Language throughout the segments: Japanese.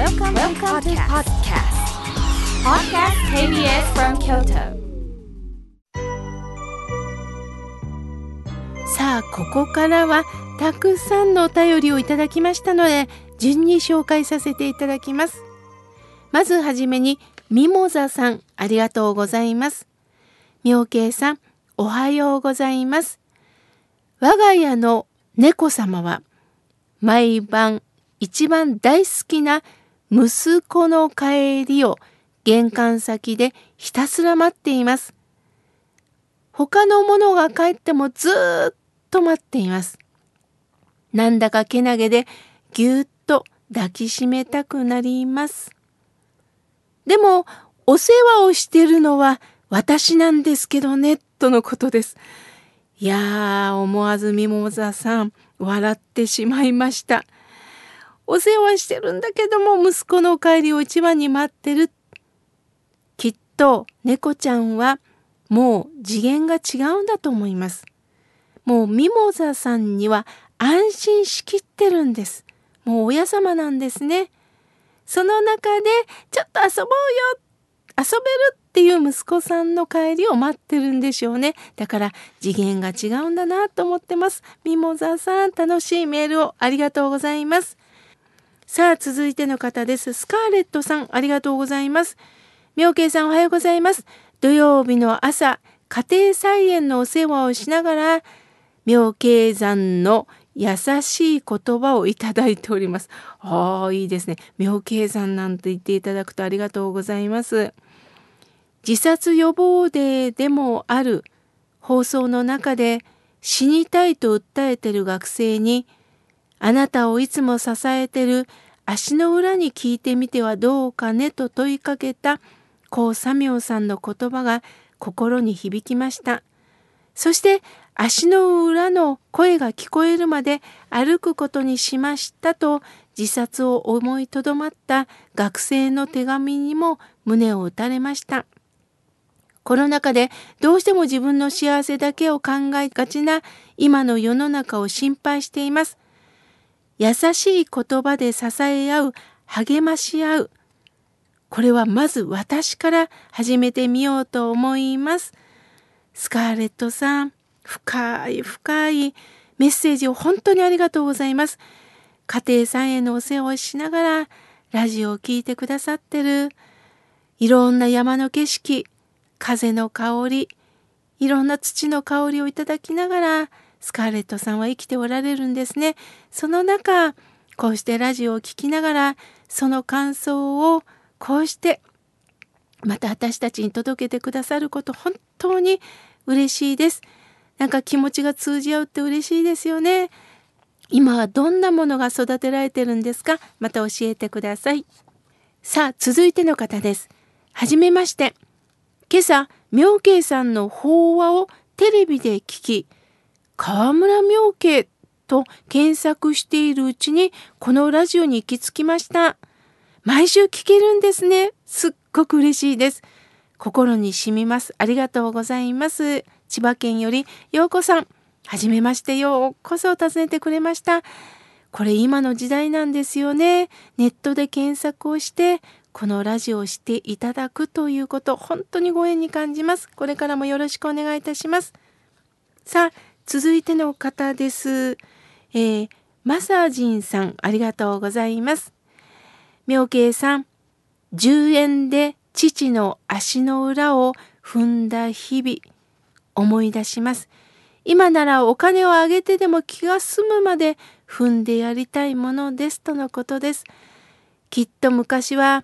Welcome, Welcome to podcast. Podcast KBS from Kyoto. さあここからはたくさんのお便りをいただきましたので順に紹介させていただきますまずはじめにミモザさんありがとうございます妙慶さんおはようございます我が家の猫様は毎晩一番大好きな息子の帰りを玄関先でひたすら待っています他の者が帰ってもずっと待っています。なんだかけなげでぎゅっと抱きしめたくなります。でも、お世話をしてるのは私なんですけどね、とのことです。いやー、思わずミモザさん、笑ってしまいました。お世話してるんだけども、息子の帰りを一番に待ってる。きっと、猫ちゃんは、もう次元が違うんだと思います。もうミモザさんには安心しきってるんです。もう親様なんですね。その中でちょっと遊ぼうよ遊べるっていう息子さんの帰りを待ってるんでしょうね。だから次元が違うんだなと思ってます。ミモザさん楽しいメールをありがとうございます。さあ続いての方です。スカーレットさんありがとうございます。妙慶さんおはようございます。土曜日の朝家庭菜園のお世話をしながら妙慶山の優しい言葉をいただいております。ああ、いいですね。妙慶山なんて言っていただくとありがとうございます。自殺予防デーでもある放送の中で死にたいと訴えている学生にあなたをいつも支えてる足の裏に聞いてみてはどうかねと問いかけた高左明さんの言葉が心に響きました。そして足の裏の声が聞こえるまで歩くことにしましたと自殺を思いとどまった学生の手紙にも胸を打たれました。コロナ禍でどうしても自分の幸せだけを考えがちな今の世の中を心配しています。優しい言葉で支え合う、励まし合う。これはまず私から始めてみようと思います。スカーレットさん、深い深いメッセージを本当にありがとうございます。家庭さんへのお世話をしながらラジオを聴いてくださってるいろんな山の景色、風の香り、いろんな土の香りをいただきながらスカーレットさんは生きておられるんですね。その中、こうしてラジオを聴きながらその感想をこうしてまた私たちに届けてくださること本当に嬉しいです。なんか気持ちが通じ合うって嬉しいですよね。今はどんなものが育てられてるんですか？また教えてください。さあ、続いての方です。はじめまして。今朝、妙慶さんの法話をテレビで聞き、河村妙慶と検索しているうちに、このラジオに行き着きました。毎週聞けるんですね。すっごく嬉しいです。心に染みます。ありがとうございます。千葉県よりようこさん、はじめましてようこそ訪ねてくれました。これ今の時代なんですよね。ネットで検索をして、このラジオをしていただくということ、本当にご縁に感じます。これからもよろしくお願いいたします。さあ、続いての方です。えー、マサージンさん、ありがとうございます。妙慶さん、10円で父の足の裏を踏んだ日々、思い出します。今ならお金をあげてでも気が済むまで踏んでやりたいものですとのことです。きっと昔は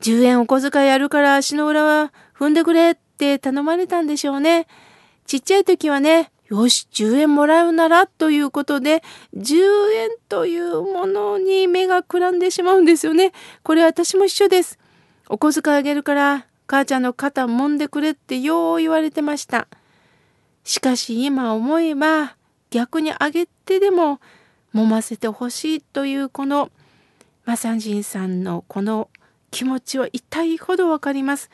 10円お小遣いやるから足の裏は踏んでくれって頼まれたんでしょうね。ちっちゃい時はね、よし、10円もらうならということで、10円というものに目がくらんでしまうんですよね。これ私も一緒です。お小遣いあげるから母ちゃんの肩揉んでくれってよう言われてました。しかし今思えば逆にあげてでも揉ませてほしいというこのマサンジンさんのこの気持ちは痛いほどわかります。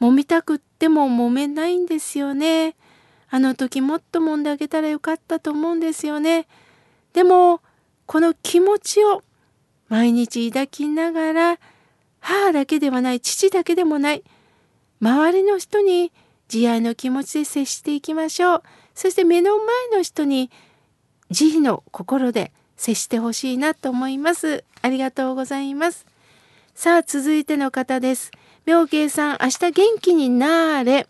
揉みたくっても揉めないんですよね。あの時もっと揉んであげたらよかったと思うんですよね。でもこの気持ちを毎日抱きながら母だけではない父だけでもない周りの人に慈愛の気持ちで接していきましょう。そして目の前の人に慈悲の心で接してほしいなと思います。ありがとうございます。さあ続いての方です。妙慶さん明日元気になれ。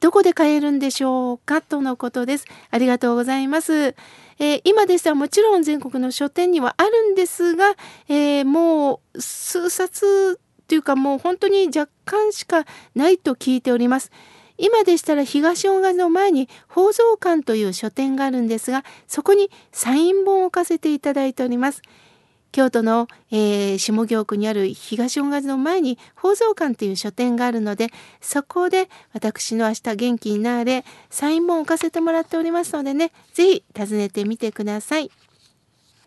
どこで買えるんでしょうかとのことですありがとうございますえー、今でしたらもちろん全国の書店にはあるんですが、えー、もう数冊というかもう本当に若干しかないと聞いております。今でしたら東大賀の前に宝蔵館という書店があるんですがそこにサイン本を置かせていただいております。京都の、えー、下京区にある東恩賀寺の前に宝蔵館という書店があるのでそこで私の明日元気になれサインも置かせてもらっておりますのでね是非訪ねてみてください。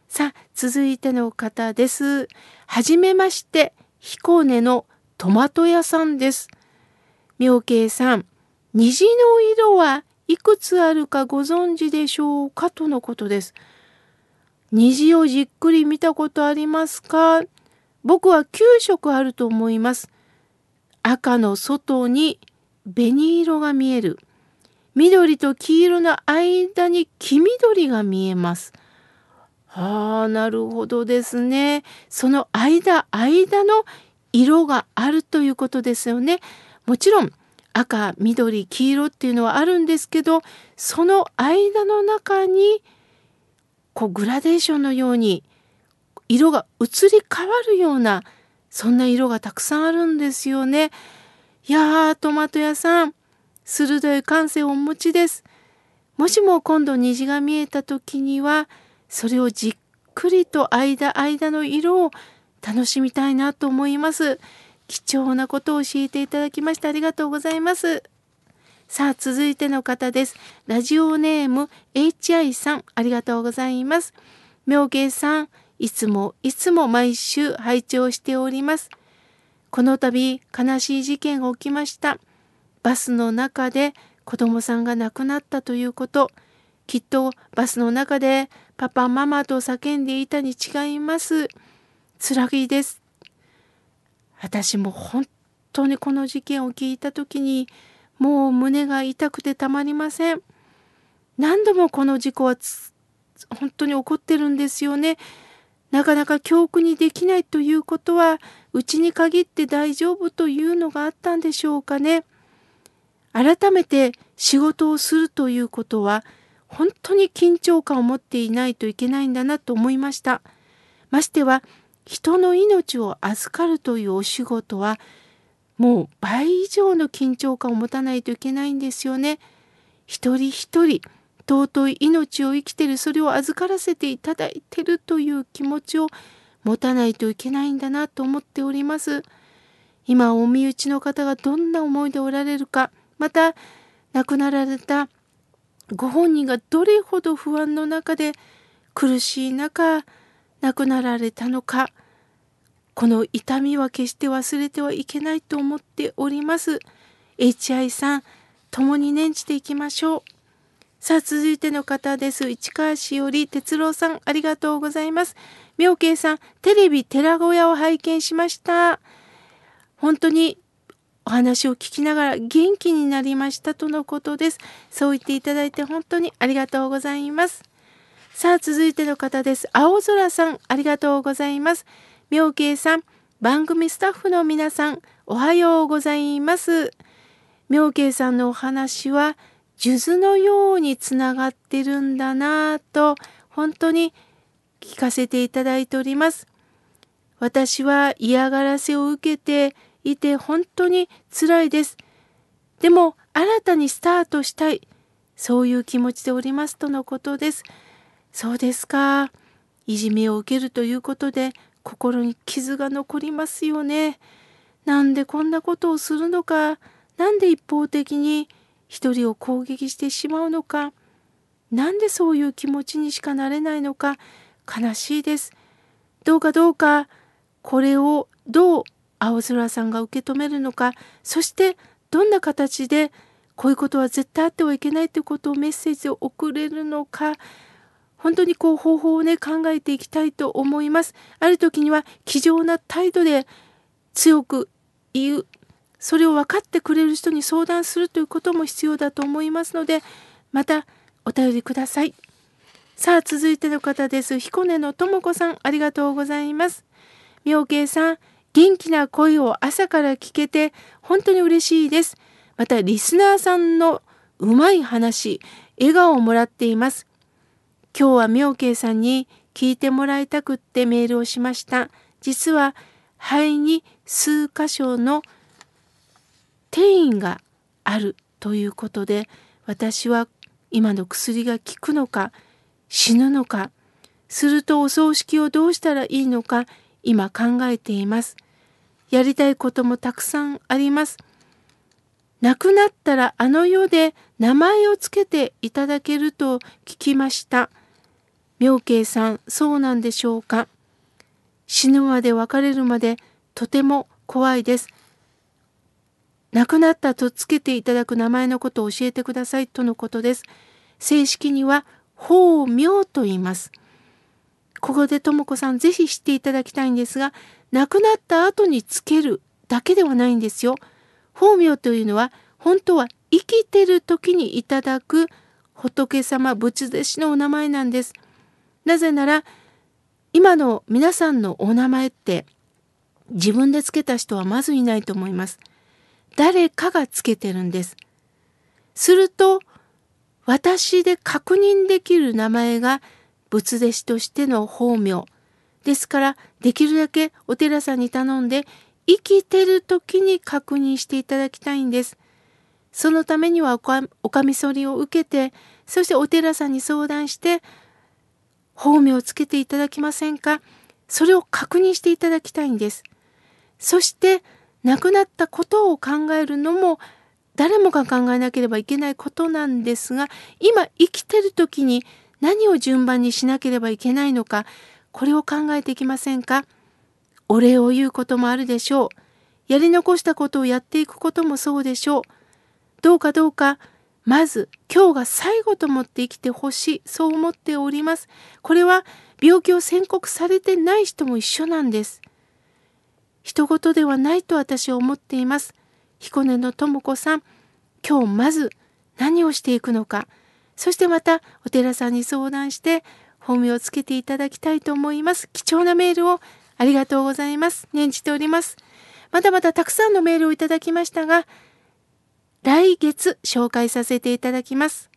さあ続いての方です。はじめまして彦根のトマト屋さんです。妙慶さん虹の色はいくつあるかご存知でしょうか？とのことです。虹をじっくり見たことありますか？僕は9色あると思います。赤の外に紅色が見える。緑と黄色の間に黄緑が見えます。ああ、なるほどですね。その間、間の色があるということですよね。もちろん赤、緑、黄色っていうのはあるんですけど、その間の中にこうグラデーションのように色が移り変わるようなそんな色がたくさんあるんですよね。いやートマト屋さん鋭い感性をお持ちです。もしも今度虹が見えた時にはそれをじっくりと間間の色を楽しみたいなと思います。貴重なことを教えていただきましてありがとうございます。さあ、続いての方です。ラジオネーム HI さん、ありがとうございます。妙慶さん、いつもいつも毎週拝聴しております。この度、悲しい事件が起きました。バスの中で子供さんが亡くなったということ。きっとバスの中でパパママと叫んでいたに違います。辛いです。私も本当にこの事件を聞いた時にもう胸が痛くてたまりません。何度もこの事故は本当に起こってるんですよね。なかなか教訓にできないということはうちに限って大丈夫というのがあったんでしょうかね。改めて仕事をするということは本当に緊張感を持っていないといけないんだなと思いました。ましては人の命を預かるというお仕事はもう倍以上の緊張感を持たないといけないんですよね。一人一人尊い命を生きてるそれを預からせていただいてるという気持ちを持たないといけないんだなと思っております。今お身内の方がどんな思いでおられるかまた亡くなられたご本人がどれほど不安の中で苦しい中亡くなられたのかこの痛みは決して忘れてはいけないと思っております。HI さん、共に念じていきましょう。さあ、続いての方です。市川市より哲郎さん、ありがとうございます。妙慶さん、テレビ寺小屋を拝見しました。本当にお話を聞きながら元気になりましたとのことです。そう言っていただいて本当にありがとうございます。さあ、続いての方です。青空さん、ありがとうございます。妙慶さん、番組スタッフの皆さん、おはようございます。妙慶さんのお話は、数珠のようにつながってるんだなぁと、本当に聞かせていただいております。私は嫌がらせを受けていて本当に辛いです。でも新たにスタートしたい。そういう気持ちでおりますとのことです。そうですか。いじめを受けるということで心に傷が残りますよね。なんでこんなことをするのか、なんで一方的に一人を攻撃してしまうのか、なんでそういう気持ちにしかなれないのか、悲しいです。どうかどうか、これをどう青空さんが受け止めるのか、そしてどんな形でこういうことは絶対あってはいけないということをメッセージを送れるのか、本当にこう方法をね考えていきたいと思います。ある時には気丈な態度で強く言うそれを分かってくれる人に相談するということも必要だと思いますのでまたお便りください。さあ続いての方です。彦根のとも子さんありがとうございます。妙慶さん元気な声を朝から聞けて本当に嬉しいです。またリスナーさんのうまい話、笑顔をもらっています。今日は妙慶さんに聞いてもらいたくってメールをしました。実は肺に数箇所の転移があるということで私は今の薬が効くのか死ぬのかするとお葬式をどうしたらいいのか今考えています。やりたいこともたくさんあります。亡くなったらあの世で名前をつけていただけると聞きました。妙慶さん、そうなんでしょうか？死ぬまで別れるまでとても怖いです。亡くなったとつけていただく名前のことを教えてくださいとのことです。正式には法名と言います。ここでとも子さんぜひ知っていただきたいんですが亡くなった後につけるだけではないんですよ。法名というのは本当は生きてる時にいただく仏様仏弟子のお名前なんです。なぜなら今の皆さんのお名前って自分でつけた人はまずいないと思います。誰かがつけてるんです。すると私で確認できる名前が仏弟子としての法名ですからできるだけお寺さんに頼んで生きてる時に確認していただきたいんです。そのためにはおかみそりを受けてそしてお寺さんに相談して法名をつけていただきませんか？それを確認していただきたいんです。そして亡くなったことを考えるのも誰もが考えなければいけないことなんですが今生きてる時に何を順番にしなければいけないのかこれを考えていきませんか？お礼を言うこともあるでしょう。やり残したことをやっていくこともそうでしょう。どうかどうか、まず今日が最後と思って生きてほしい。そう思っております。これは病気を宣告されてない人も一緒なんです。人事ではないと私は思っています。彦根の智子さん、今日まず何をしていくのか、そしてまたお寺さんに相談して本名をつけていただきたいと思います。貴重なメールをありがとうございます。念じております。まだまだたくさんのメールをいただきましたが、来月紹介させていただきます。